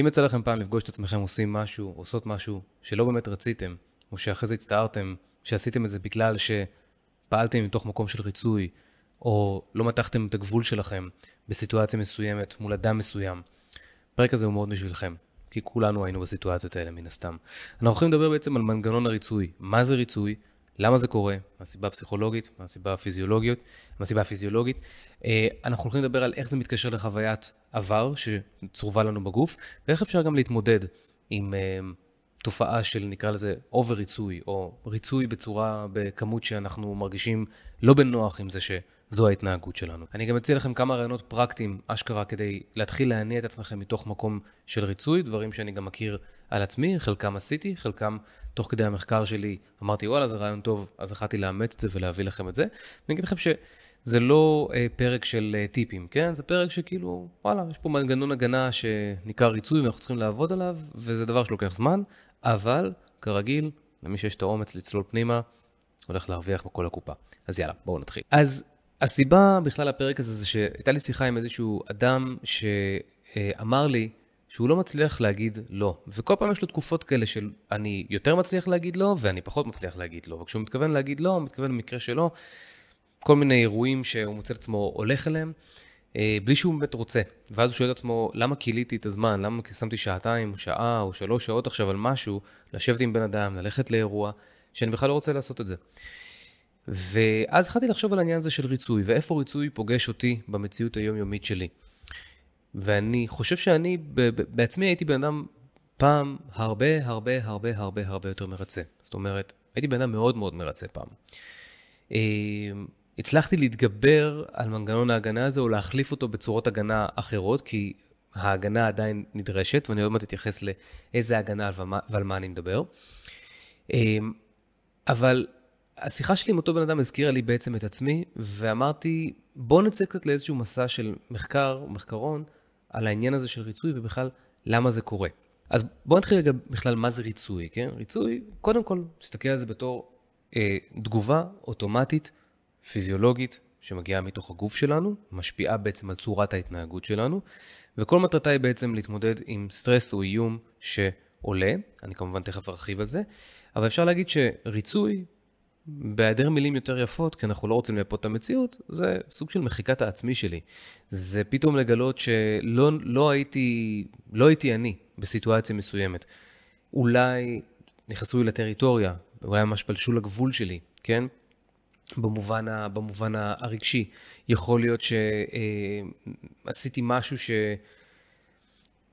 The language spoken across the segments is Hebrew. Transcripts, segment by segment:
אם יצא לכם פעם לפגוש את עצמכם עושים משהו, עושות משהו שלא באמת רציתם, או שאחרי זה הצטערתם שעשיתם את זה בגלל שפעלתם מתוך מקום של ריצוי, או לא מתחתם את הגבול שלכם בסיטואציה מסוימת מול אדם מסוים, הפרק הזה הוא מאוד בשבילכם, כי כולנו היינו בסיטואציות האלה מן הסתם. אנחנו הולכים לדבר בעצם על מנגנון הריצוי. מה זה ריצוי? למה זה קורה? מהסיבה הפסיכולוגית, מהסיבה הפיזיולוגית, מהסיבה הפיזיולוגית. אה, אנחנו הולכים לדבר על איך זה מתקשר לחוויית עבר שצרובה לנו בגוף, ואיך אפשר גם להתמודד עם אה, תופעה של נקרא לזה אובר ריצוי, או ריצוי בצורה, בכמות שאנחנו מרגישים לא בנוח עם זה שזו ההתנהגות שלנו. אני גם אציע לכם כמה רעיונות פרקטיים, אשכרה, כדי להתחיל להניע את עצמכם מתוך מקום של ריצוי, דברים שאני גם מכיר על עצמי, חלקם עשיתי, חלקם תוך כדי המחקר שלי אמרתי, וואלה, זה רעיון טוב, אז החלטתי לאמץ את זה ולהביא לכם את זה. אני אגיד לכם שזה לא אה, פרק של אה, טיפים, כן? זה פרק שכאילו, וואלה, יש פה מנגנון הגנה שנקרא ריצוי ואנחנו צריכים לעבוד עליו, וזה דבר שלוקח זמן, אבל כרגיל, למי שיש את האומץ לצלול פנימה, הולך להרוויח בכל הקופה. אז יאללה, בואו נתחיל. אז הסיבה בכלל לפרק הזה זה שהייתה לי שיחה עם איזשהו אדם שאמר לי, שהוא לא מצליח להגיד לא. וכל פעם יש לו תקופות כאלה של אני יותר מצליח להגיד לא, ואני פחות מצליח להגיד לא. וכשהוא מתכוון להגיד לא, הוא מתכוון במקרה שלו, כל מיני אירועים שהוא מוצא את עצמו הולך אליהם, אה, בלי שהוא באמת רוצה. ואז הוא שואל את עצמו, למה כיליתי את הזמן? למה שמתי שעתיים, או שעה, או שלוש שעות עכשיו על משהו, לשבת עם בן אדם, ללכת לאירוע, שאני בכלל לא רוצה לעשות את זה. ואז התחלתי לחשוב על העניין הזה של ריצוי, ואיפה ריצוי פוגש אותי במציאות היומיומית שלי. ואני חושב שאני בעצמי הייתי בן אדם פעם הרבה, הרבה, הרבה, הרבה, הרבה יותר מרצה. זאת אומרת, הייתי בן אדם מאוד מאוד מרצה פעם. אה, הצלחתי להתגבר על מנגנון ההגנה הזה, או להחליף אותו בצורות הגנה אחרות, כי ההגנה עדיין נדרשת, ואני עוד מעט אתייחס לאיזה הגנה ועל מה אני מדבר. אה, אבל השיחה שלי עם אותו בן אדם הזכירה לי בעצם את עצמי, ואמרתי, בוא נצא קצת לאיזשהו מסע של מחקר, מחקרון, על העניין הזה של ריצוי ובכלל למה זה קורה. אז בואו נתחיל רגע בכלל מה זה ריצוי, כן? ריצוי, קודם כל, תסתכל על זה בתור אה, תגובה אוטומטית, פיזיולוגית, שמגיעה מתוך הגוף שלנו, משפיעה בעצם על צורת ההתנהגות שלנו, וכל מטרתה היא בעצם להתמודד עם סטרס או איום שעולה, אני כמובן תכף ארחיב על זה, אבל אפשר להגיד שריצוי בהיעדר מילים יותר יפות, כי אנחנו לא רוצים לייפות את המציאות, זה סוג של מחיקת העצמי שלי. זה פתאום לגלות שלא לא הייתי, לא הייתי אני בסיטואציה מסוימת. אולי נכנסו לי לטריטוריה, אולי ממש פלשו לגבול שלי, כן? במובן, ה, במובן הרגשי. יכול להיות שעשיתי אה, משהו ש...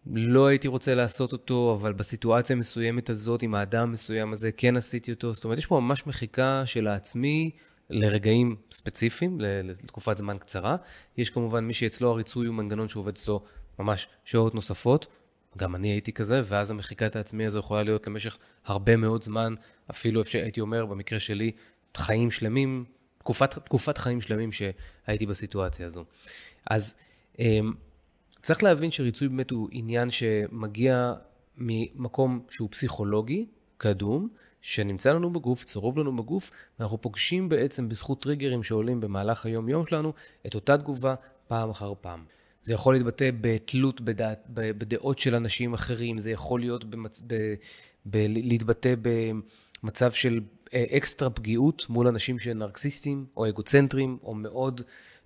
לא הייתי רוצה לעשות אותו, אבל בסיטואציה המסוימת הזאת, עם האדם המסוים הזה, כן עשיתי אותו. זאת אומרת, יש פה ממש מחיקה של העצמי לרגעים ספציפיים, לתקופת זמן קצרה. יש כמובן מי שאצלו הריצוי הוא מנגנון שעובד אצלו ממש שעות נוספות. גם אני הייתי כזה, ואז המחיקת העצמי הזו יכולה להיות למשך הרבה מאוד זמן, אפילו הייתי אומר, במקרה שלי, חיים שלמים, תקופת, תקופת חיים שלמים שהייתי בסיטואציה הזו. אז אמ, צריך להבין שריצוי באמת הוא עניין שמגיע ממקום שהוא פסיכולוגי, קדום, שנמצא לנו בגוף, צרוב לנו בגוף, ואנחנו פוגשים בעצם בזכות טריגרים שעולים במהלך היום-יום שלנו, את אותה תגובה פעם אחר פעם. זה יכול להתבטא בתלות בדעת, בדעות של אנשים אחרים, זה יכול להיות במצ... ב... ב... להתבטא במצב של אה, אקסטרה פגיעות מול אנשים שהם נרקסיסטים או אגוצנטרים, או מאוד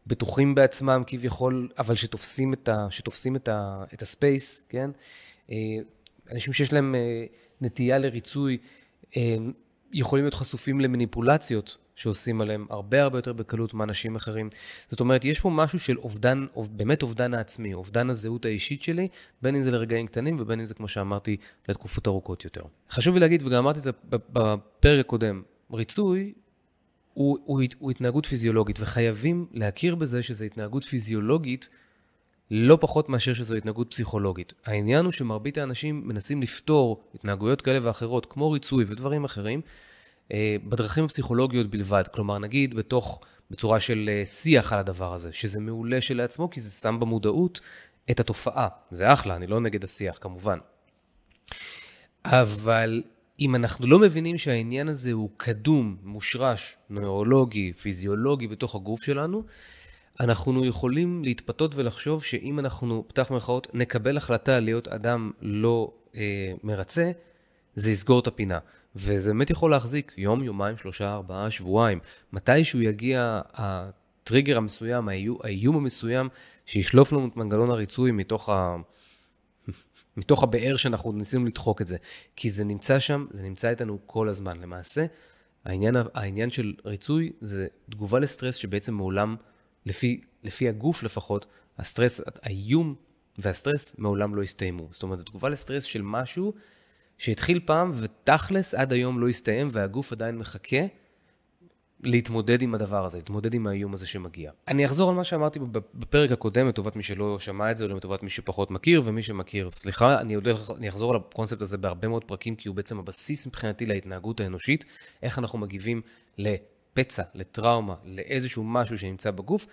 בטוחים בעצמם כביכול, אבל שתופסים את, ה, שתופסים את, ה, את הספייס, כן? אה, אנשים שיש להם אה, נטייה לריצוי, אה, יכולים להיות חשופים למניפולציות שעושים עליהם הרבה הרבה יותר בקלות מאנשים אחרים. זאת אומרת, יש פה משהו של אובדן, באמת אובדן העצמי, אובדן הזהות האישית שלי, בין אם זה לרגעים קטנים ובין אם זה, כמו שאמרתי, לתקופות ארוכות יותר. חשוב לי להגיד, וגם אמרתי את זה בפרק הקודם, ריצוי הוא, הוא, הוא התנהגות פיזיולוגית, וחייבים להכיר בזה שזו התנהגות פיזיולוגית לא פחות מאשר שזו התנהגות פסיכולוגית. העניין הוא שמרבית האנשים מנסים לפתור התנהגויות כאלה ואחרות, כמו ריצוי ודברים אחרים, אה, בדרכים הפסיכולוגיות בלבד. כלומר, נגיד בתוך, בצורה של אה, שיח על הדבר הזה, שזה מעולה שלעצמו, כי זה שם במודעות את התופעה. זה אחלה, אני לא נגד השיח, כמובן. אבל אם אנחנו לא מבינים שהעניין הזה הוא קדום, מושרש, נוירולוגי, פיזיולוגי בתוך הגוף שלנו, אנחנו יכולים להתפתות ולחשוב שאם אנחנו, פתח מירכאות, נקבל החלטה להיות אדם לא אה, מרצה, זה יסגור את הפינה. וזה באמת יכול להחזיק יום, יומיים, שלושה, ארבעה, שבועיים. מתישהו יגיע הטריגר המסוים, האיום המסוים, שישלוף לנו את מנגנון הריצוי מתוך, ה... מתוך הבאר שאנחנו ניסינו לדחוק את זה. כי זה נמצא שם, זה נמצא איתנו כל הזמן. למעשה, העניין, העניין של ריצוי זה תגובה לסטרס שבעצם מעולם, לפי, לפי הגוף לפחות, הסטרס, האיום והסטרס מעולם לא הסתיימו. זאת אומרת, זו תגובה לסטרס של משהו שהתחיל פעם ותכלס עד היום לא הסתיים והגוף עדיין מחכה להתמודד עם הדבר הזה, להתמודד עם האיום הזה שמגיע. אני אחזור על מה שאמרתי בפרק הקודם, לטובת מי שלא שמע את זה, או לטובת מי שפחות מכיר, ומי שמכיר, סליחה, אני, יודע, אני אחזור על הקונספט הזה בהרבה מאוד פרקים, כי הוא בעצם הבסיס מבחינתי להתנהגות האנושית, איך אנחנו מגיבים לפצע, לטראומה, לאיזשהו משהו שנמצא בגוף.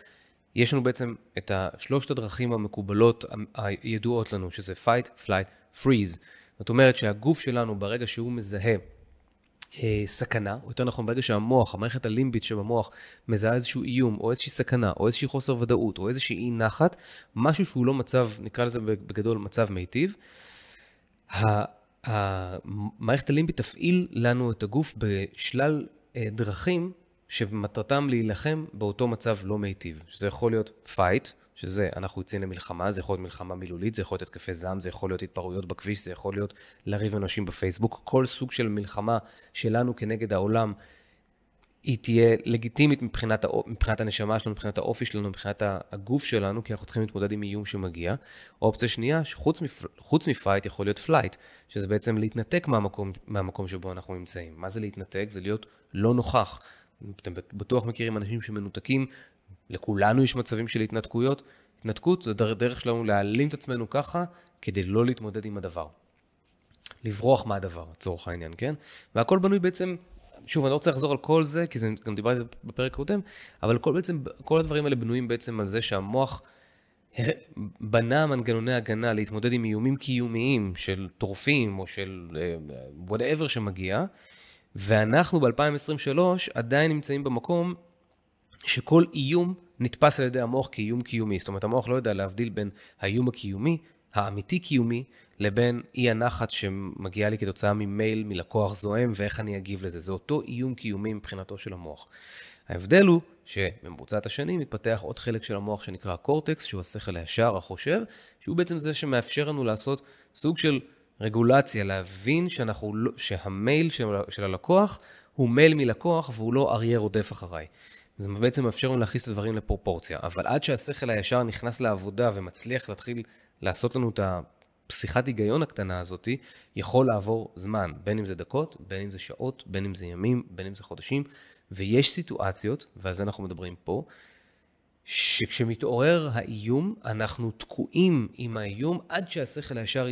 יש לנו בעצם את שלושת הדרכים המקובלות הידועות לנו, שזה fight, flight, freeze. זאת אומרת שהגוף שלנו, ברגע שהוא מזהה אה, סכנה, או יותר נכון, ברגע שהמוח, המערכת הלימבית שבמוח, מזהה איזשהו איום, או איזושהי סכנה, או איזושהי חוסר ודאות, או איזושהי אי נחת, משהו שהוא לא מצב, נקרא לזה בגדול מצב מיטיב, המערכת הלימבית תפעיל לנו את הגוף בשלל אה, דרכים שמטרתם להילחם באותו מצב לא מיטיב, שזה יכול להיות fight, שזה אנחנו יוצאים למלחמה, זה יכול להיות מלחמה מילולית, זה יכול להיות התקפי זעם, זה יכול להיות התפרעויות בכביש, זה יכול להיות לריב אנשים בפייסבוק, כל סוג של מלחמה שלנו כנגד העולם, היא תהיה לגיטימית מבחינת, הא... מבחינת הנשמה שלנו, מבחינת האופי שלנו, מבחינת הגוף שלנו, כי אנחנו צריכים להתמודד עם איום שמגיע. אופציה שנייה, שחוץ מפ... מ fight יכול להיות flight, שזה בעצם להתנתק מהמקום, מהמקום שבו אנחנו נמצאים. מה זה להתנתק? זה להיות לא נוכח. אתם בטוח מכירים אנשים שמנותקים לכולנו יש מצבים של התנתקויות. התנתקות זו דרך שלנו להעלים את עצמנו ככה, כדי לא להתמודד עם הדבר. לברוח מהדבר, לצורך העניין, כן? והכל בנוי בעצם, שוב, אני לא רוצה לחזור על כל זה, כי זה גם דיברתי בפרק הקודם, אבל כל, בעצם, כל הדברים האלה בנויים בעצם על זה שהמוח בנה מנגנוני הגנה להתמודד עם איומים קיומיים של טורפים או של whatever uh, שמגיע, ואנחנו ב-2023 עדיין נמצאים במקום שכל איום נתפס על ידי המוח כאיום קיומי. זאת אומרת, המוח לא יודע להבדיל בין האיום הקיומי, האמיתי קיומי, לבין אי הנחת שמגיעה לי כתוצאה ממייל מלקוח זועם ואיך אני אגיב לזה. זה אותו איום קיומי מבחינתו של המוח. ההבדל הוא שבמרוצת השנים מתפתח עוד חלק של המוח שנקרא הקורטקס, שהוא השכל הישר, החושב, שהוא בעצם זה שמאפשר לנו לעשות סוג של רגולציה, להבין שאנחנו, לא, שהמייל של הלקוח הוא מייל מלקוח והוא לא אריה רודף אחריי. זה בעצם מאפשר לנו להכניס את הדברים לפרופורציה. אבל עד שהשכל הישר נכנס לעבודה ומצליח להתחיל לעשות לנו את הפסיכת היגיון הקטנה הזאת, יכול לעבור זמן, בין אם זה דקות, בין אם זה שעות, בין אם זה ימים, בין אם זה חודשים, ויש סיטואציות, ועל זה אנחנו מדברים פה, שכשמתעורר האיום, אנחנו תקועים עם האיום עד שהשכל הישר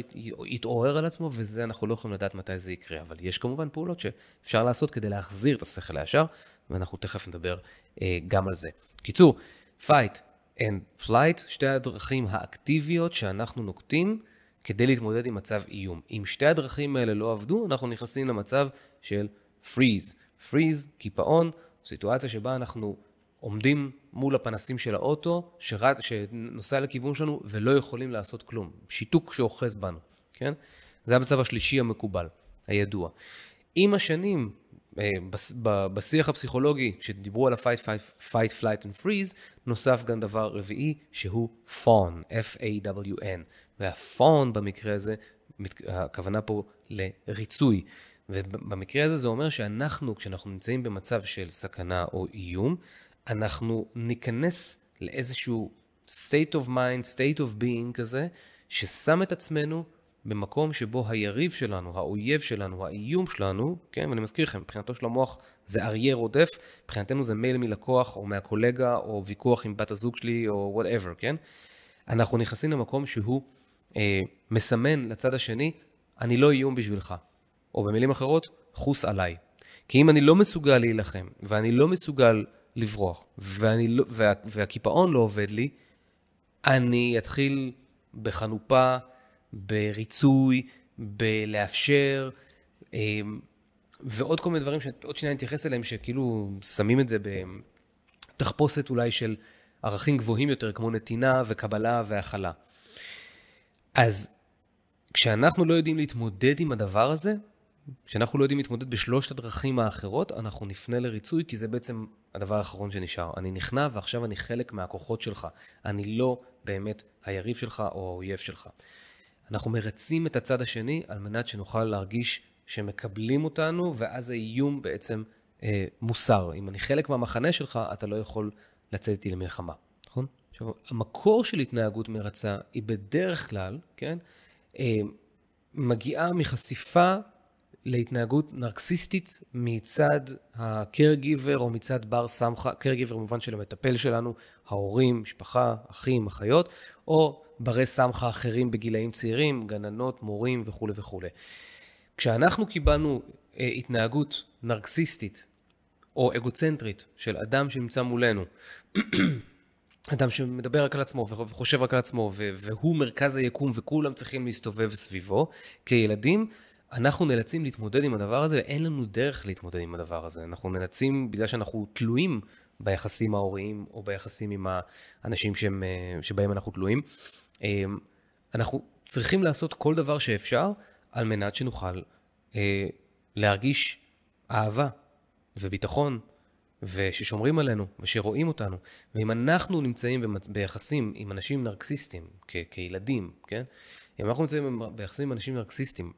יתעורר על עצמו, וזה אנחנו לא יכולים לדעת מתי זה יקרה. אבל יש כמובן פעולות שאפשר לעשות כדי להחזיר את השכל הישר, ואנחנו תכף נדבר אה, גם על זה. קיצור, fight and flight, שתי הדרכים האקטיביות שאנחנו נוקטים כדי להתמודד עם מצב איום. אם שתי הדרכים האלה לא עבדו, אנחנו נכנסים למצב של freeze. freeze, קיפאון, סיטואציה שבה אנחנו עומדים מול הפנסים של האוטו, שרד, שנוסע לכיוון שלנו, ולא יכולים לעשות כלום. שיתוק שאוחז בנו, כן? זה המצב השלישי המקובל, הידוע. עם השנים, בשיח הפסיכולוגי, כשדיברו על ה-fight, fight, fight, flight and freeze, נוסף גם דבר רביעי, שהוא fawn, F-A-W-N. וה-fawn במקרה הזה, הכוונה פה לריצוי. ובמקרה הזה זה אומר שאנחנו, כשאנחנו נמצאים במצב של סכנה או איום, אנחנו ניכנס לאיזשהו state of mind, state of being כזה, ששם את עצמנו במקום שבו היריב שלנו, האויב שלנו, האיום שלנו, כן, ואני מזכיר לכם, מבחינתו של המוח זה אריה רודף, מבחינתנו זה מייל מלקוח או מהקולגה או ויכוח עם בת הזוג שלי או whatever, כן? אנחנו נכנסים למקום שהוא אה, מסמן לצד השני, אני לא איום בשבילך. או במילים אחרות, חוס עליי. כי אם אני לא מסוגל להילחם, ואני לא מסוגל לברוח, ואני לא, וה, והקיפאון לא עובד לי, אני אתחיל בחנופה, בריצוי, בלאפשר, אמ, ועוד כל מיני דברים שעוד שניה נתייחס אליהם, שכאילו שמים את זה בתחפושת אולי של ערכים גבוהים יותר כמו נתינה וקבלה והכלה. אז כשאנחנו לא יודעים להתמודד עם הדבר הזה, כשאנחנו לא יודעים להתמודד בשלושת הדרכים האחרות, אנחנו נפנה לריצוי, כי זה בעצם הדבר האחרון שנשאר. אני נכנע ועכשיו אני חלק מהכוחות שלך. אני לא באמת היריב שלך או האויב שלך. אנחנו מרצים את הצד השני על מנת שנוכל להרגיש שמקבלים אותנו, ואז האיום בעצם אה, מוסר. אם אני חלק מהמחנה שלך, אתה לא יכול לצאת איתי למלחמה, נכון? עכשיו, המקור של התנהגות מרצה היא בדרך כלל, כן, אה, מגיעה מחשיפה להתנהגות נרקסיסטית מצד ה-caregiver או מצד בר סמכה, caregiver במובן של המטפל שלנו, ההורים, משפחה, אחים, אחיות, או ברי סמכה אחרים בגילאים צעירים, גננות, מורים וכולי וכולי. כשאנחנו קיבלנו אה, התנהגות נרקסיסטית או אגוצנטרית של אדם שנמצא מולנו, אדם שמדבר רק על עצמו וחושב רק על עצמו והוא מרכז היקום וכולם צריכים להסתובב סביבו, כילדים אנחנו נאלצים להתמודד עם הדבר הזה ואין לנו דרך להתמודד עם הדבר הזה. אנחנו נאלצים, בגלל שאנחנו תלויים ביחסים ההוריים או ביחסים עם האנשים שהם, אה, שבהם אנחנו תלויים, אה, אנחנו צריכים לעשות כל דבר שאפשר על מנת שנוכל אה, להרגיש אהבה וביטחון וששומרים עלינו ושרואים אותנו. ואם אנחנו נמצאים ביחסים עם אנשים נרקסיסטים, כ- כילדים, כן? אם אנחנו נמצאים ביחסים עם אנשים נרקסיסטים,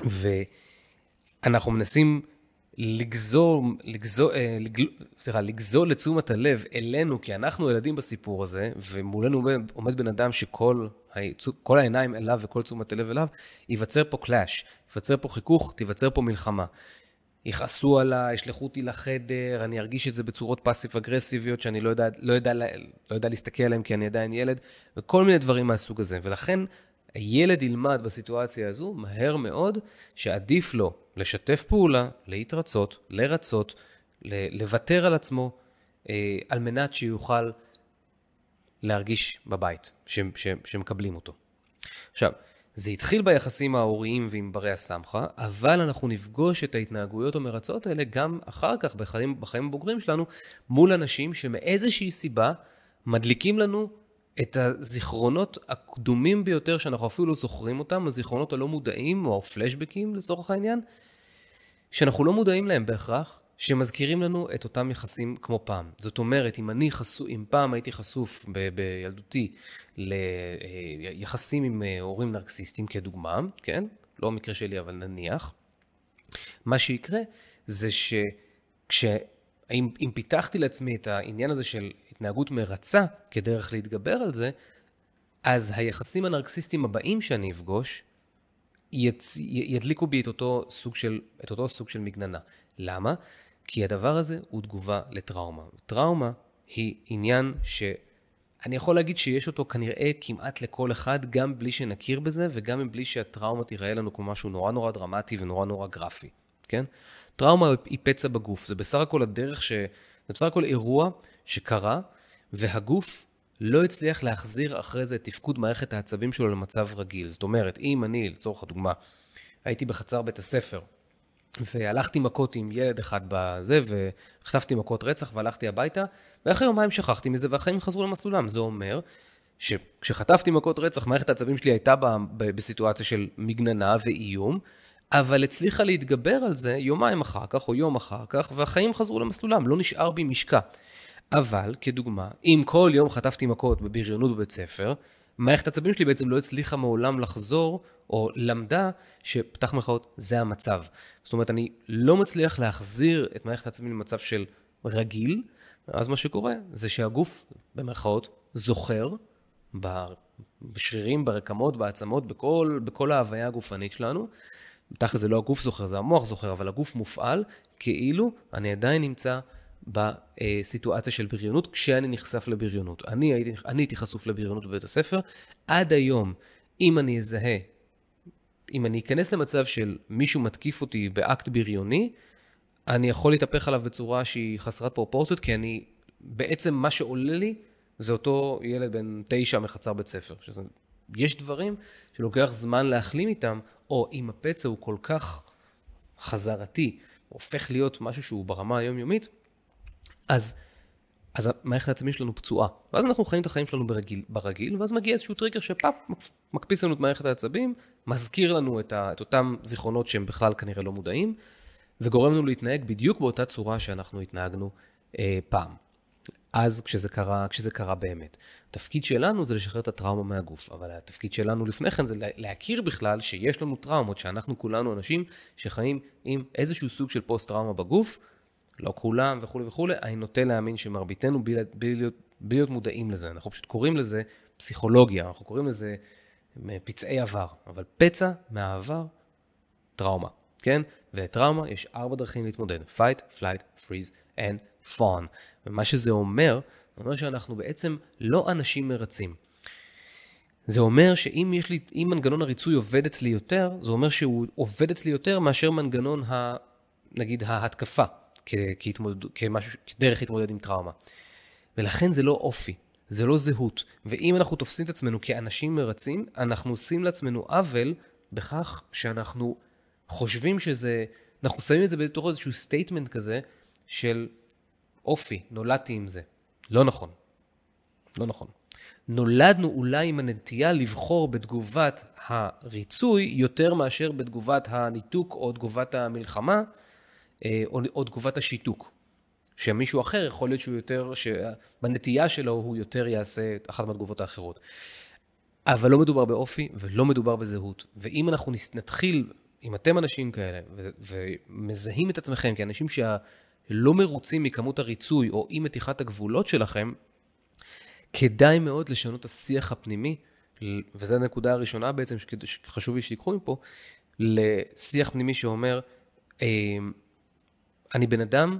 ואנחנו מנסים לגזור, לגזור, אה, לגל, סליחה, לגזול לתשומת הלב אלינו, כי אנחנו ילדים בסיפור הזה, ומולנו עומד בן אדם שכל כל העיניים אליו וכל תשומת הלב אליו, ייווצר פה קלאש, ייווצר פה חיכוך, תיווצר פה מלחמה. יכעסו עליי, ישלחו אותי לחדר, אני ארגיש את זה בצורות פאסיב אגרסיביות שאני לא יודע, לא, יודע, לא יודע להסתכל עליהן כי אני עדיין ילד, וכל מיני דברים מהסוג הזה. ולכן הילד ילמד בסיטואציה הזו מהר מאוד שעדיף לו לשתף פעולה, להתרצות, לרצות, לוותר על עצמו, אה, על מנת שיוכל להרגיש בבית, ש, ש, שמקבלים אותו. עכשיו, זה התחיל ביחסים ההוריים ועם ברי הסמכה, אבל אנחנו נפגוש את ההתנהגויות המרצות האלה גם אחר כך בחיים, בחיים הבוגרים שלנו מול אנשים שמאיזושהי סיבה מדליקים לנו את הזיכרונות הקדומים ביותר שאנחנו אפילו לא זוכרים אותם, הזיכרונות הלא מודעים או הפלשבקים לצורך העניין, שאנחנו לא מודעים להם בהכרח, שמזכירים לנו את אותם יחסים כמו פעם. זאת אומרת, אם אני חשוף, אם פעם הייתי חשוף ב- בילדותי ליחסים עם אה, הורים נרקסיסטים כדוגמה, כן? לא המקרה שלי, אבל נניח, מה שיקרה זה שכש... אם, אם פיתחתי לעצמי את העניין הזה של התנהגות מרצה כדרך להתגבר על זה, אז היחסים הנרקסיסטיים הבאים שאני אפגוש, יצ... ידליקו בי את אותו, סוג של, את אותו סוג של מגננה. למה? כי הדבר הזה הוא תגובה לטראומה. טראומה היא עניין שאני יכול להגיד שיש אותו כנראה כמעט לכל אחד, גם בלי שנכיר בזה וגם בלי שהטראומה תיראה לנו כמו משהו נורא נורא דרמטי ונורא נורא גרפי, כן? טראומה היא פצע בגוף, זה בסך הכל הדרך ש... זה בסך הכל אירוע שקרה, והגוף לא הצליח להחזיר אחרי זה את תפקוד מערכת העצבים שלו למצב רגיל. זאת אומרת, אם אני, לצורך הדוגמה, הייתי בחצר בית הספר, והלכתי מכות עם ילד אחד בזה, וחטפתי מכות רצח והלכתי הביתה, ואחרי יומיים שכחתי מזה והחיים חזרו למסלולם. זה אומר שכשחטפתי מכות רצח, מערכת העצבים שלי הייתה בסיטואציה של מגננה ואיום, אבל הצליחה להתגבר על זה יומיים אחר כך או יום אחר כך, והחיים חזרו למסלולם, לא נשאר בי משקע. אבל, כדוגמה, אם כל יום חטפתי מכות בבריונות בבית ספר, מערכת העצבים שלי בעצם לא הצליחה מעולם לחזור, או למדה שפתח מירכאות, זה המצב. זאת אומרת, אני לא מצליח להחזיר את מערכת העצבים למצב של רגיל, אז מה שקורה זה שהגוף, במרכאות, זוכר בשרירים, ברקמות, בעצמות, בכל, בכל ההוויה הגופנית שלנו. תכל'ס זה לא הגוף זוכר, זה המוח זוכר, אבל הגוף מופעל כאילו אני עדיין נמצא בסיטואציה של בריונות, כשאני נחשף לבריונות. אני הייתי, אני הייתי חשוף לבריונות בבית הספר. עד היום, אם אני אזהה, אם אני אכנס למצב של מישהו מתקיף אותי באקט בריוני, אני יכול להתהפך עליו בצורה שהיא חסרת פרופורציות, כי אני, בעצם מה שעולה לי זה אותו ילד בן תשע מחצר בית ספר. שזה, יש דברים שלוקח זמן להחלים איתם, או אם הפצע הוא כל כך חזרתי, הופך להיות משהו שהוא ברמה היומיומית, אז אז המערכת העצבים שלנו פצועה. ואז אנחנו חיים את החיים שלנו ברגיל, ברגיל ואז מגיע איזשהו טריגר שפאפ, מקפיץ לנו את מערכת העצבים, מזכיר לנו את, ה, את אותם זיכרונות שהם בכלל כנראה לא מודעים, וגורם לנו להתנהג בדיוק באותה צורה שאנחנו התנהגנו אה, פעם. אז כשזה קרה, כשזה קרה באמת. התפקיד שלנו זה לשחרר את הטראומה מהגוף, אבל התפקיד שלנו לפני כן זה להכיר בכלל שיש לנו טראומות, שאנחנו כולנו אנשים שחיים עם איזשהו סוג של פוסט-טראומה בגוף, לא כולם וכולי וכולי, אני נוטה להאמין שמרביתנו בלי, בלי, להיות, בלי להיות מודעים לזה, אנחנו פשוט קוראים לזה פסיכולוגיה, אנחנו קוראים לזה פצעי עבר, אבל פצע מהעבר, טראומה, כן? ולטראומה יש ארבע דרכים להתמודד, fight, flight, freeze and fawn. ומה שזה אומר, זה אומר שאנחנו בעצם לא אנשים מרצים. זה אומר שאם יש לי, אם מנגנון הריצוי עובד אצלי יותר, זה אומר שהוא עובד אצלי יותר מאשר מנגנון, ה, נגיד, ההתקפה, כהתמודד, כמשהו, כדרך להתמודד עם טראומה. ולכן זה לא אופי, זה לא זהות. ואם אנחנו תופסים את עצמנו כאנשים מרצים, אנחנו עושים לעצמנו עוול בכך שאנחנו חושבים שזה, אנחנו שמים את זה בתוך איזשהו statement כזה של אופי, נולדתי עם זה. לא נכון. לא נכון. נולדנו אולי עם הנטייה לבחור בתגובת הריצוי יותר מאשר בתגובת הניתוק או תגובת המלחמה אה, או, או תגובת השיתוק. שמישהו אחר יכול להיות שהוא יותר, שבנטייה שלו הוא יותר יעשה אחת מהתגובות האחרות. אבל לא מדובר באופי ולא מדובר בזהות. ואם אנחנו נתחיל, אם אתם אנשים כאלה, ו- ומזהים את עצמכם כאנשים שלא מרוצים מכמות הריצוי או אי מתיחת הגבולות שלכם, כדאי מאוד לשנות את השיח הפנימי, וזו הנקודה הראשונה בעצם שחשוב לי שתיקחו מפה, לשיח פנימי שאומר, אמ, אני בן אדם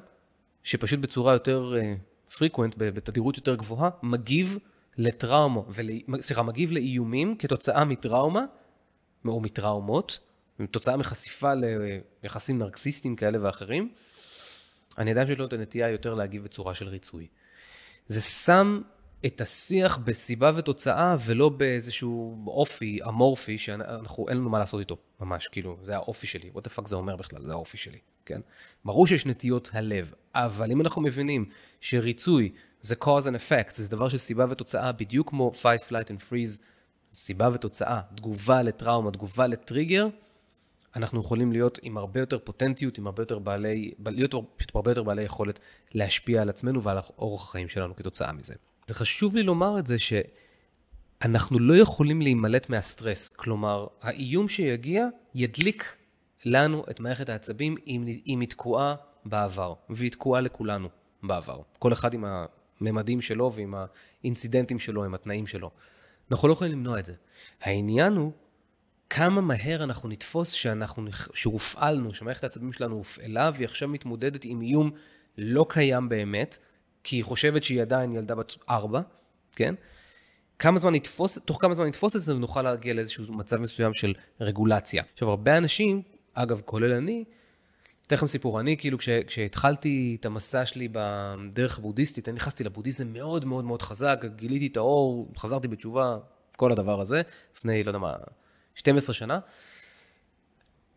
שפשוט בצורה יותר frequent, uh, בתדירות יותר גבוהה, מגיב לטראומה, סליחה, מגיב לאיומים כתוצאה מטראומה, או מטראומות, תוצאה מחשיפה ליחסים נרקסיסטיים כאלה ואחרים, אני אדם שיש לו את הנטייה יותר להגיב בצורה של ריצוי. זה שם את השיח בסיבה ותוצאה ולא באיזשהו אופי אמורפי שאנחנו אין לנו מה לעשות איתו ממש כאילו זה האופי שלי. What the fuck זה אומר בכלל? זה האופי שלי כן? ברור שיש נטיות הלב אבל אם אנחנו מבינים שריצוי זה cause and effect זה דבר של סיבה ותוצאה בדיוק כמו fight flight and freeze סיבה ותוצאה תגובה לטראומה תגובה לטריגר אנחנו יכולים להיות עם הרבה יותר פוטנטיות, עם הרבה יותר בעלי, להיות פשוט הרבה יותר בעלי יכולת להשפיע על עצמנו ועל אורח החיים שלנו כתוצאה מזה. וחשוב לי לומר את זה שאנחנו לא יכולים להימלט מהסטרס. כלומר, האיום שיגיע ידליק לנו את מערכת העצבים אם, אם היא תקועה בעבר, והיא תקועה לכולנו בעבר. כל אחד עם הממדים שלו ועם האינצידנטים שלו, עם התנאים שלו. אנחנו לא יכולים למנוע את זה. העניין הוא כמה מהר אנחנו נתפוס שאנחנו, שהופעלנו, שמערכת העצבים שלנו הופעלה והיא עכשיו מתמודדת עם איום לא קיים באמת, כי היא חושבת שהיא עדיין ילדה בת ארבע, כן? כמה זמן נתפוס, תוך כמה זמן נתפוס את זה ונוכל להגיע לאיזשהו מצב מסוים של רגולציה. עכשיו, הרבה אנשים, אגב, כולל אני, אתן לכם סיפור, אני כאילו כש, כשהתחלתי את המסע שלי בדרך הבודהיסטית, אני נכנסתי לבודהיזם מאוד מאוד מאוד חזק, גיליתי את האור, חזרתי בתשובה, כל הדבר הזה, לפני, לא יודע מה, 12 שנה.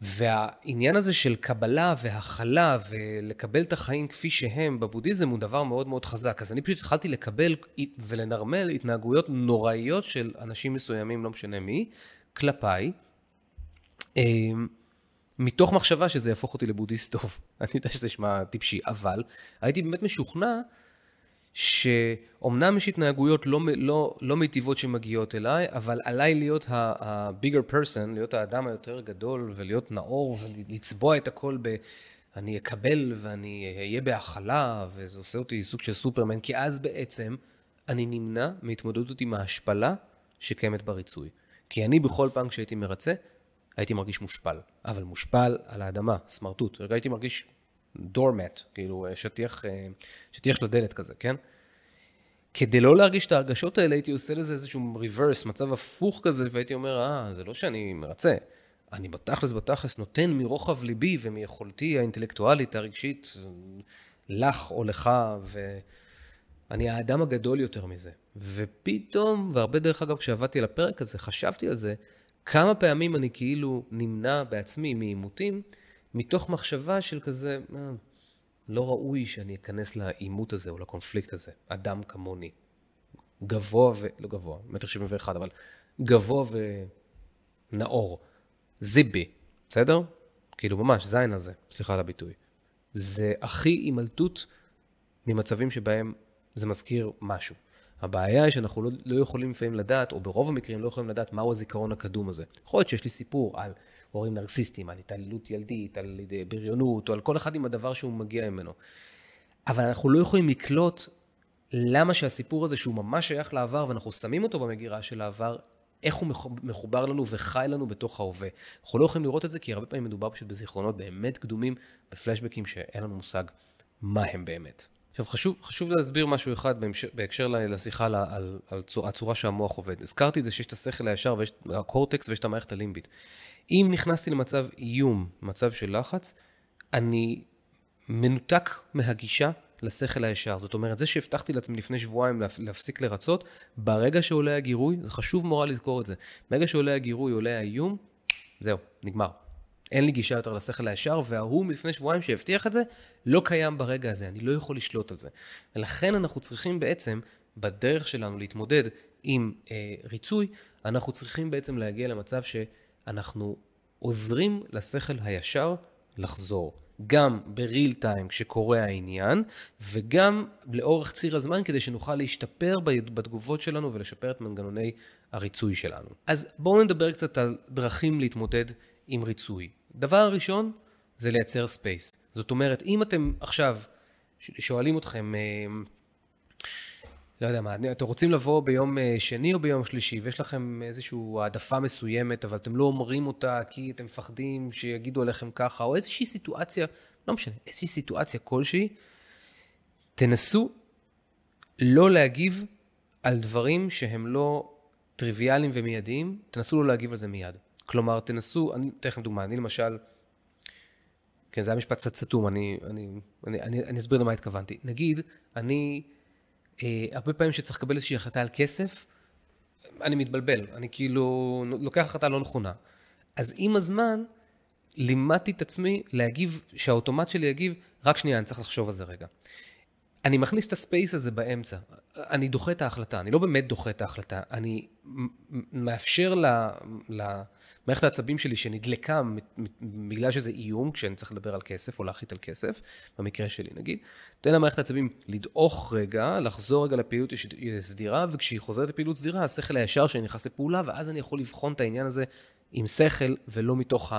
והעניין הזה של קבלה והכלה ולקבל את החיים כפי שהם בבודהיזם הוא דבר מאוד מאוד חזק. אז אני פשוט התחלתי לקבל ולנרמל התנהגויות נוראיות של אנשים מסוימים, לא משנה מי, כלפיי, אמ, מתוך מחשבה שזה יהפוך אותי לבודהיסט טוב. אני יודע שזה נשמע טיפשי, אבל הייתי באמת משוכנע שאומנם יש התנהגויות לא, לא, לא מיטיבות שמגיעות אליי, אבל עליי להיות ה-bigger person, להיות האדם היותר גדול ולהיות נאור ולצבוע את הכל ב... אני אקבל ואני אהיה בהכלה, וזה עושה אותי סוג של סופרמן, כי אז בעצם אני נמנע מהתמודדות עם ההשפלה שקיימת בריצוי. כי אני בכל פעם כשהייתי מרצה, הייתי מרגיש מושפל. אבל מושפל על האדמה, סמרטוט. הייתי מרגיש דורמט, כאילו אה, שטיח, אה, שטיח לדלת כזה, כן? כדי לא להרגיש את ההרגשות האלה, הייתי עושה לזה איזשהו ריברס, מצב הפוך כזה, והייתי אומר, אה, זה לא שאני מרצה. אני בתכלס בתכלס נותן מרוחב ליבי ומיכולתי האינטלקטואלית, הרגשית, לך או לך, ואני האדם הגדול יותר מזה. ופתאום, והרבה דרך אגב, כשעבדתי על הפרק הזה, חשבתי על זה, כמה פעמים אני כאילו נמנע בעצמי מעימותים, מתוך מחשבה של כזה, אה, לא ראוי שאני אכנס לעימות הזה או לקונפליקט הזה. אדם כמוני. גבוה ו... לא גבוה, מטר שבעים ואחד, אבל גבוה ונאור. זיבי, בסדר? כאילו ממש, זין הזה, סליחה על הביטוי. זה הכי הימלטות ממצבים שבהם זה מזכיר משהו. הבעיה היא שאנחנו לא, לא יכולים לפעמים לדעת, או ברוב המקרים לא יכולים לדעת מהו הזיכרון הקדום הזה. יכול להיות שיש לי סיפור על הורים נרקסיסטים, על התעללות ילדית, על בריונות, או על כל אחד עם הדבר שהוא מגיע ממנו. אבל אנחנו לא יכולים לקלוט למה שהסיפור הזה, שהוא ממש שייך לעבר, ואנחנו שמים אותו במגירה של העבר, איך הוא מחובר לנו וחי לנו בתוך ההווה. אנחנו לא יכולים לראות את זה, כי הרבה פעמים מדובר פשוט בזיכרונות באמת קדומים, בפלשבקים שאין לנו מושג מה הם באמת. עכשיו, חשוב, חשוב להסביר משהו אחד בהקשר לשיחה על, על, על הצורה שהמוח עובד. הזכרתי את זה שיש את השכל הישר ויש את הקורטקס ויש את המערכת הלימבית. אם נכנסתי למצב איום, מצב של לחץ, אני מנותק מהגישה לשכל הישר. זאת אומרת, זה שהבטחתי לעצמי לפני שבועיים להפסיק לרצות, ברגע שעולה הגירוי, זה חשוב מורה לזכור את זה, ברגע שעולה הגירוי, עולה האיום, זהו, נגמר. אין לי גישה יותר לשכל הישר, וההוא מלפני שבועיים שהבטיח את זה, לא קיים ברגע הזה, אני לא יכול לשלוט על זה. ולכן אנחנו צריכים בעצם, בדרך שלנו להתמודד עם אה, ריצוי, אנחנו צריכים בעצם להגיע למצב שאנחנו עוזרים לשכל הישר לחזור. גם בריל טיים כשקורה העניין, וגם לאורך ציר הזמן כדי שנוכל להשתפר בתגובות שלנו ולשפר את מנגנוני הריצוי שלנו. אז בואו נדבר קצת על דרכים להתמודד עם ריצוי. דבר הראשון זה לייצר space. זאת אומרת, אם אתם עכשיו שואלים אתכם, אה, לא יודע מה, אתם רוצים לבוא ביום אה, שני או ביום שלישי, ויש לכם איזושהי העדפה מסוימת, אבל אתם לא אומרים אותה כי אתם מפחדים שיגידו עליכם ככה, או איזושהי סיטואציה, לא משנה, איזושהי סיטואציה כלשהי, תנסו לא להגיב על דברים שהם לא טריוויאליים ומיידיים, תנסו לא להגיב על זה מיד. כלומר, תנסו, אני אתן לכם דוגמה, אני למשל, כן, זה היה משפט קצת סתום, אני, אני, אני, אני, אני אסביר למה התכוונתי. נגיד, אני, אה, הרבה פעמים שצריך לקבל איזושהי החלטה על כסף, אני מתבלבל, אני כאילו לוקח החלטה לא נכונה. אז עם הזמן, לימדתי את עצמי להגיב, שהאוטומט שלי יגיב, רק שנייה, אני צריך לחשוב על זה רגע. אני מכניס את הספייס הזה באמצע. אני דוחה את ההחלטה, אני לא באמת דוחה את ההחלטה, אני מאפשר ל... ל מערכת העצבים שלי שנדלקה בגלל שזה איום, כשאני צריך לדבר על כסף או להחליט על כסף, במקרה שלי נגיד, תן למערכת העצבים לדעוך רגע, לחזור רגע לפעילות סדירה, וכשהיא חוזרת לפעילות סדירה, השכל הישר שלי נכנס לפעולה, ואז אני יכול לבחון את העניין הזה עם שכל ולא מתוך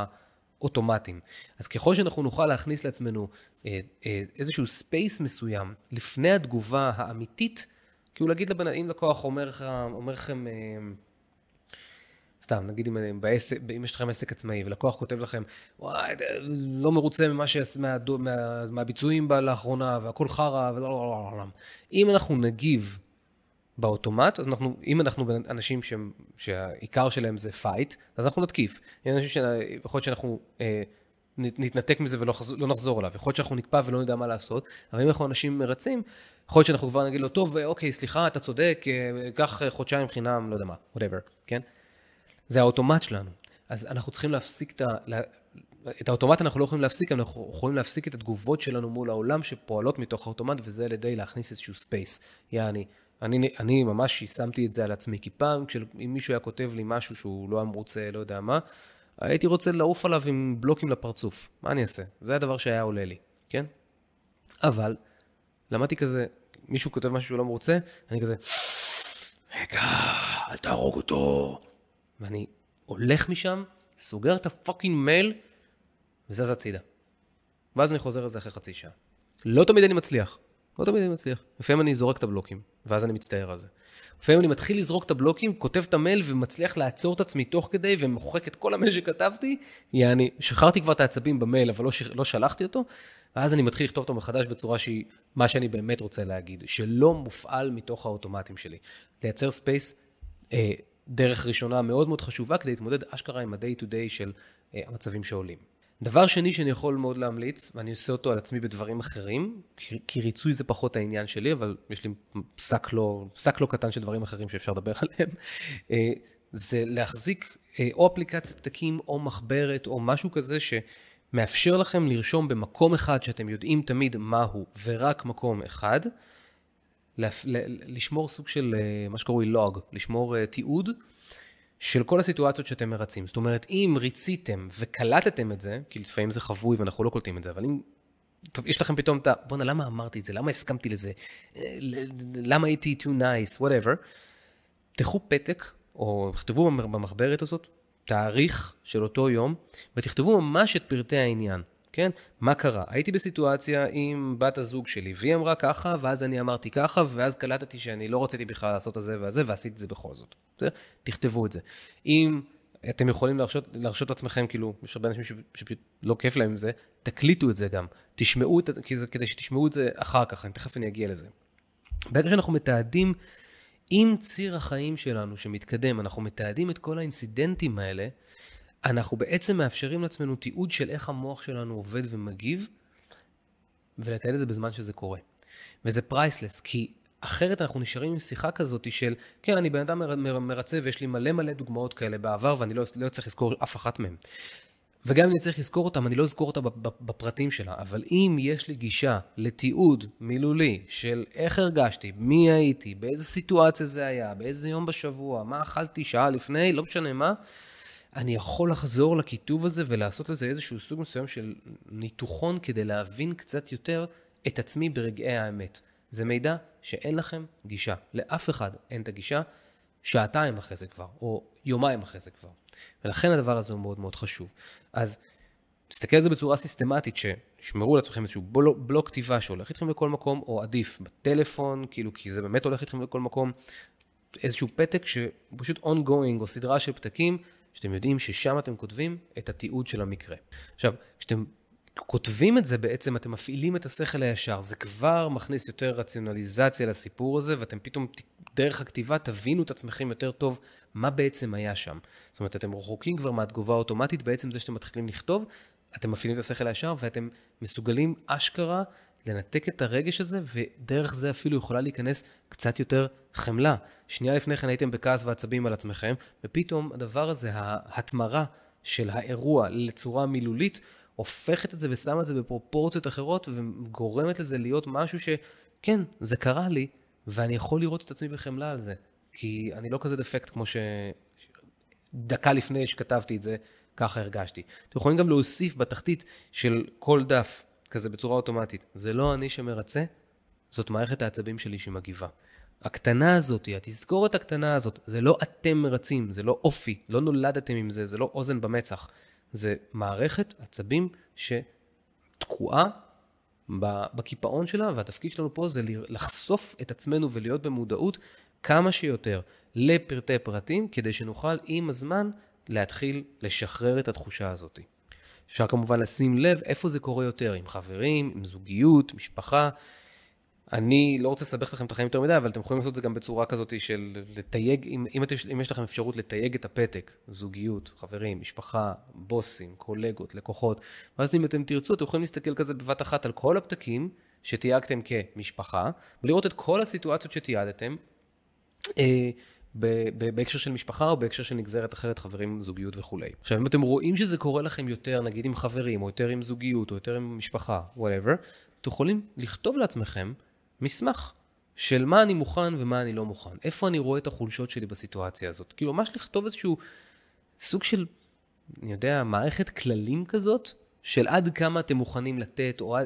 האוטומטים. אז ככל שאנחנו נוכל להכניס לעצמנו אה, אה, איזשהו space מסוים לפני התגובה האמיתית, כאילו להגיד לבן, אם לקוח אומר לכם, אה, סתם, נגיד אם, בעסק, אם יש לכם עסק עצמאי ולקוח כותב לכם, וואי, לא מרוצה ממה שעש, מה, מה, מהביצועים לאחרונה והכל חרא ולא, לא, לא, לא, לא. אם אנחנו נגיב באוטומט, אז אנחנו, אם אנחנו אנשים שהם, שהעיקר שלהם זה fight, אז אנחנו נתקיף. אם אנשים שיכול להיות שאנחנו אה, נתנתק מזה ולא לא נחזור אליו, יכול להיות שאנחנו נקפא ולא נדע מה לעשות, אבל אם אנחנו אנשים מרצים, יכול להיות שאנחנו כבר נגיד לו, טוב, אוקיי, סליחה, אתה צודק, אה, קח חודשיים חינם, לא יודע מה, whatever, כן? זה האוטומט שלנו. אז אנחנו צריכים להפסיק את ה... את האוטומט אנחנו לא יכולים להפסיק, אנחנו יכולים להפסיק את התגובות שלנו מול העולם שפועלות מתוך האוטומט, וזה על ידי להכניס איזשהו space. יעני, אני, אני ממש יישמתי את זה על עצמי, כי פעם, אם מישהו היה כותב לי משהו שהוא לא היה מרוצה, לא יודע מה, הייתי רוצה לעוף עליו עם בלוקים לפרצוף. מה אני אעשה? זה הדבר שהיה עולה לי, כן? אבל, למדתי כזה, מישהו כותב משהו שהוא לא מרוצה, אני כזה, רגע, אל תהרוג אותו. ואני הולך משם, סוגר את הפאקינג מייל, וזז הצידה. ואז אני חוזר לזה אחרי חצי שעה. לא תמיד אני מצליח. לא תמיד אני מצליח. לפעמים אני זורק את הבלוקים, ואז אני מצטער על זה. לפעמים אני מתחיל לזרוק את הבלוקים, כותב את המייל ומצליח לעצור את עצמי תוך כדי ומוחק את כל המייל שכתבתי, יעני, שחררתי כבר את העצבים במייל אבל לא, ש... לא שלחתי אותו, ואז אני מתחיל לכתוב אותו מחדש בצורה שהיא מה שאני באמת רוצה להגיד, שלא מופעל מתוך האוטומטים שלי. לייצר space, אה, דרך ראשונה מאוד מאוד חשובה כדי להתמודד אשכרה עם ה-day to day של אה, המצבים שעולים. דבר שני שאני יכול מאוד להמליץ, ואני עושה אותו על עצמי בדברים אחרים, כי ריצוי זה פחות העניין שלי, אבל יש לי שק לא, שק לא קטן של דברים אחרים שאפשר לדבר עליהם, זה להחזיק אה, או אפליקציית תקים או מחברת או משהו כזה ש... מאפשר לכם לרשום במקום אחד שאתם יודעים תמיד מהו, ורק מקום אחד, לשמור סוג של אה, מה שקרוי לוג, לשמור אה, תיעוד של כל הסיטואציות שאתם מרצים. זאת אומרת, אם ריציתם וקלטתם את זה, כי לפעמים זה חבוי ואנחנו לא קולטים את זה, אבל אם, טוב, יש לכם פתאום את ה... בואנה, למה אמרתי את זה? למה הסכמתי לזה? אה, למה הייתי too nice? whatever. תחו פתק, או תכתבו במחברת הזאת, תאריך של אותו יום, ותכתבו ממש את פרטי העניין. כן? מה קרה? הייתי בסיטואציה עם בת הזוג שלי, והיא אמרה ככה, ואז אני אמרתי ככה, ואז קלטתי שאני לא רציתי בכלל לעשות את זה וזה, ועשיתי את זה בכל זאת. בסדר? תכתבו את זה. אם אתם יכולים להרשות, להרשות לעצמכם, כאילו, יש הרבה אנשים שפשוט לא כיף להם עם זה, תקליטו את זה גם. תשמעו את זה, כדי שתשמעו את זה אחר כך, אני תכף אני אגיע לזה. ברגע שאנחנו מתעדים עם ציר החיים שלנו שמתקדם, אנחנו מתעדים את כל האינסידנטים האלה, אנחנו בעצם מאפשרים לעצמנו תיעוד של איך המוח שלנו עובד ומגיב, ולתעד את זה בזמן שזה קורה. וזה פרייסלס, כי אחרת אנחנו נשארים עם שיחה כזאת של, כן, אני בן אדם מרצה ויש לי מלא מלא דוגמאות כאלה בעבר ואני לא, לא צריך לזכור אף אחת מהן. וגם אם אני צריך לזכור אותם, אני לא אזכור אותם בפרטים שלה. אבל אם יש לי גישה לתיעוד מילולי של איך הרגשתי, מי הייתי, באיזה סיטואציה זה היה, באיזה יום בשבוע, מה אכלתי שעה לפני, לא משנה מה, אני יכול לחזור לכיתוב הזה ולעשות לזה איזשהו סוג מסוים של ניתוחון כדי להבין קצת יותר את עצמי ברגעי האמת. זה מידע שאין לכם גישה. לאף אחד אין את הגישה שעתיים אחרי זה כבר, או יומיים אחרי זה כבר. ולכן הדבר הזה הוא מאוד מאוד חשוב. אז תסתכל על זה בצורה סיסטמטית, ששמרו לעצמכם איזשהו בלוק, בלוק כתיבה שהולך איתכם לכל מקום, או עדיף בטלפון, כאילו, כי זה באמת הולך איתכם לכל מקום, איזשהו פתק שפשוט ongoing, או סדרה של פתקים, שאתם יודעים ששם אתם כותבים את התיעוד של המקרה. עכשיו, כשאתם כותבים את זה בעצם, אתם מפעילים את השכל הישר. זה כבר מכניס יותר רציונליזציה לסיפור הזה, ואתם פתאום, דרך הכתיבה, תבינו את עצמכם יותר טוב מה בעצם היה שם. זאת אומרת, אתם רחוקים כבר מהתגובה האוטומטית, בעצם זה שאתם מתחילים לכתוב, אתם מפעילים את השכל הישר, ואתם מסוגלים אשכרה לנתק את הרגש הזה, ודרך זה אפילו יכולה להיכנס קצת יותר חמלה. שנייה לפני כן הייתם בכעס ועצבים על עצמכם, ופתאום הדבר הזה, ההתמרה של האירוע לצורה מילולית, הופכת את זה ושמה את זה בפרופורציות אחרות, וגורמת לזה להיות משהו שכן, זה קרה לי, ואני יכול לראות את עצמי בחמלה על זה. כי אני לא כזה דפקט כמו שדקה לפני שכתבתי את זה, ככה הרגשתי. אתם יכולים גם להוסיף בתחתית של כל דף, כזה בצורה אוטומטית, זה לא אני שמרצה, זאת מערכת העצבים שלי שמגיבה. הקטנה הזאת, התזכורת הקטנה הזאת, זה לא אתם מרצים, זה לא אופי, לא נולדתם עם זה, זה לא אוזן במצח. זה מערכת עצבים שתקועה בקיפאון שלה, והתפקיד שלנו פה זה לחשוף את עצמנו ולהיות במודעות כמה שיותר לפרטי פרטים, כדי שנוכל עם הזמן להתחיל לשחרר את התחושה הזאת. אפשר כמובן לשים לב איפה זה קורה יותר, עם חברים, עם זוגיות, משפחה. אני לא רוצה לסבך לכם את החיים יותר מדי, אבל אתם יכולים לעשות את זה גם בצורה כזאת של לתייג, אם, אם, אתם, אם יש לכם אפשרות לתייג את הפתק, זוגיות, חברים, משפחה, בוסים, קולגות, לקוחות, ואז אם אתם תרצו, אתם יכולים להסתכל כזה בבת אחת על כל הפתקים שתייגתם כמשפחה, ולראות את כל הסיטואציות שתיעדתם, אה, בהקשר של משפחה או בהקשר של נגזרת אחרת, חברים, זוגיות וכולי. עכשיו, אם אתם רואים שזה קורה לכם יותר, נגיד עם חברים, או יותר עם זוגיות, או יותר עם משפחה, whatever, אתם יכולים לכתוב לעצמכם מסמך של מה אני מוכן ומה אני לא מוכן. איפה אני רואה את החולשות שלי בסיטואציה הזאת. כאילו, ממש לכתוב איזשהו סוג של, אני יודע, מערכת כללים כזאת, של עד כמה אתם מוכנים לתת, או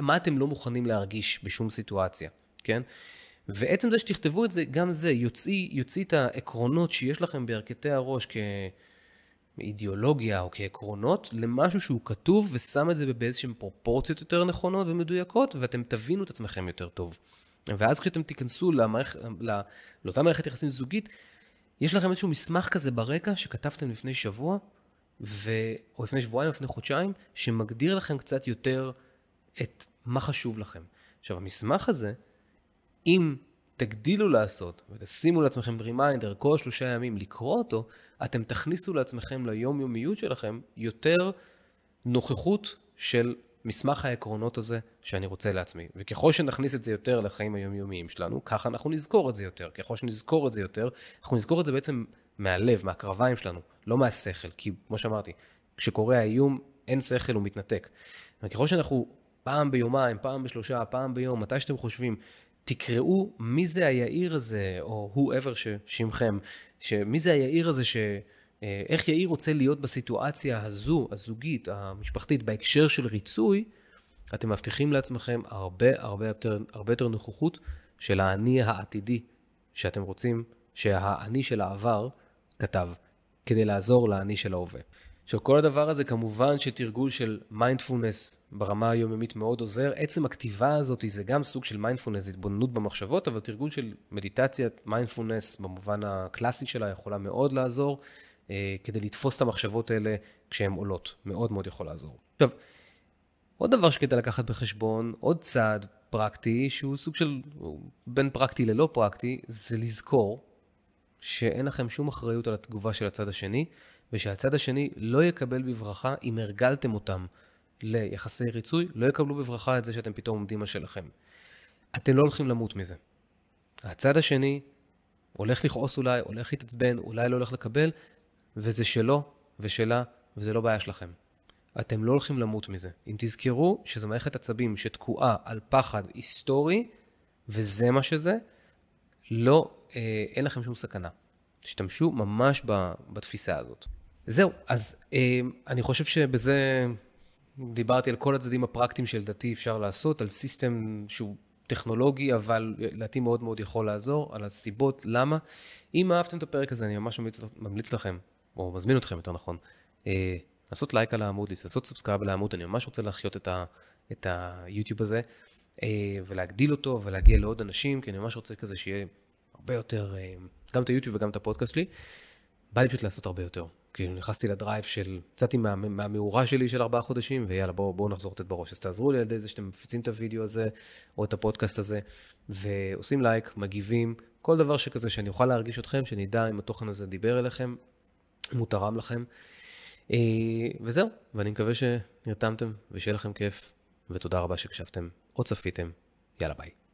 מה אתם לא מוכנים להרגיש בשום סיטואציה, כן? ועצם זה שתכתבו את זה, גם זה יוציא, יוציא את העקרונות שיש לכם בירכתי הראש כאידיאולוגיה או כעקרונות, למשהו שהוא כתוב ושם את זה באיזשהן פרופורציות יותר נכונות ומדויקות, ואתם תבינו את עצמכם יותר טוב. ואז כשאתם תיכנסו למערכ... לא... לאותה מערכת יחסים זוגית, יש לכם איזשהו מסמך כזה ברקע שכתבתם לפני שבוע, ו... או לפני שבועיים, או לפני חודשיים, שמגדיר לכם קצת יותר את מה חשוב לכם. עכשיו, המסמך הזה, אם תגדילו לעשות ותשימו לעצמכם רימיינדר כל שלושה ימים לקרוא אותו, אתם תכניסו לעצמכם ליומיומיות שלכם יותר נוכחות של מסמך העקרונות הזה שאני רוצה לעצמי. וככל שנכניס את זה יותר לחיים היומיומיים שלנו, ככה אנחנו נזכור את זה יותר. ככל שנזכור את זה יותר, אנחנו נזכור את זה בעצם מהלב, מהקרביים שלנו, לא מהשכל. כי כמו שאמרתי, כשקורה האיום, אין שכל, הוא מתנתק. וככל שאנחנו פעם ביומיים, פעם בשלושה, פעם ביום, מתי שאתם חושבים, תקראו מי זה היאיר הזה, או whoever ששמכם, שמי זה היאיר הזה ש... אה, איך יאיר רוצה להיות בסיטואציה הזו, הזוגית, המשפחתית, בהקשר של ריצוי, אתם מבטיחים לעצמכם הרבה הרבה יותר, הרבה יותר נוכחות של האני העתידי שאתם רוצים שהאני של העבר כתב, כדי לעזור לאני של ההווה. עכשיו, כל הדבר הזה כמובן שתרגול של מיינדפולנס ברמה היומיומית מאוד עוזר. עצם הכתיבה הזאת זה גם סוג של מיינדפולנס, התבוננות במחשבות, אבל תרגול של מדיטציית מיינדפולנס במובן הקלאסי שלה יכולה מאוד לעזור, אה, כדי לתפוס את המחשבות האלה כשהן עולות. מאוד מאוד יכול לעזור. עכשיו, עוד דבר שכדאי לקחת בחשבון, עוד צעד פרקטי, שהוא סוג של בין פרקטי ללא פרקטי, זה לזכור שאין לכם שום אחריות על התגובה של הצד השני, ושהצד השני לא יקבל בברכה אם הרגלתם אותם ליחסי ריצוי, לא יקבלו בברכה את זה שאתם פתאום עומדים על שלכם. אתם לא הולכים למות מזה. הצד השני הולך לכעוס אולי, הולך להתעצבן, אולי לא הולך לקבל, וזה שלו ושלה, וזה לא בעיה שלכם. אתם לא הולכים למות מזה. אם תזכרו שזו מערכת עצבים שתקועה על פחד היסטורי, וזה מה שזה, לא, אה, אין לכם שום סכנה. תשתמשו ממש בתפיסה הזאת. זהו, אז אה, אני חושב שבזה דיברתי על כל הצדדים הפרקטיים שלדעתי אפשר לעשות, על סיסטם שהוא טכנולוגי, אבל לדעתי מאוד מאוד יכול לעזור, על הסיבות למה. אם אהבתם את הפרק הזה, אני ממש ממליץ, ממליץ לכם, או מזמין אתכם יותר נכון, אה, לעשות לייק על העמוד, לעשות subscribe על העמוד, אני ממש רוצה להחיות את, ה, את היוטיוב הזה, אה, ולהגדיל אותו ולהגיע לעוד אנשים, כי אני ממש רוצה כזה שיהיה הרבה יותר, אה, גם את היוטיוב וגם את הפודקאסט שלי. בא לי פשוט לעשות הרבה יותר. כאילו נכנסתי ל drive של, יצאתי מה, מהמאורה שלי של ארבעה חודשים, ויאללה בואו בוא נחזור לתת בראש. אז תעזרו לי על ידי זה שאתם מפיצים את הוידאו הזה, או את הפודקאסט הזה, ועושים לייק, מגיבים, כל דבר שכזה, שאני אוכל להרגיש אתכם, שנדע אם התוכן הזה דיבר אליכם, אם הוא תרם לכם. אה, וזהו, ואני מקווה שנרתמתם ושיהיה לכם כיף, ותודה רבה שהקשבתם או צפיתם. יאללה ביי.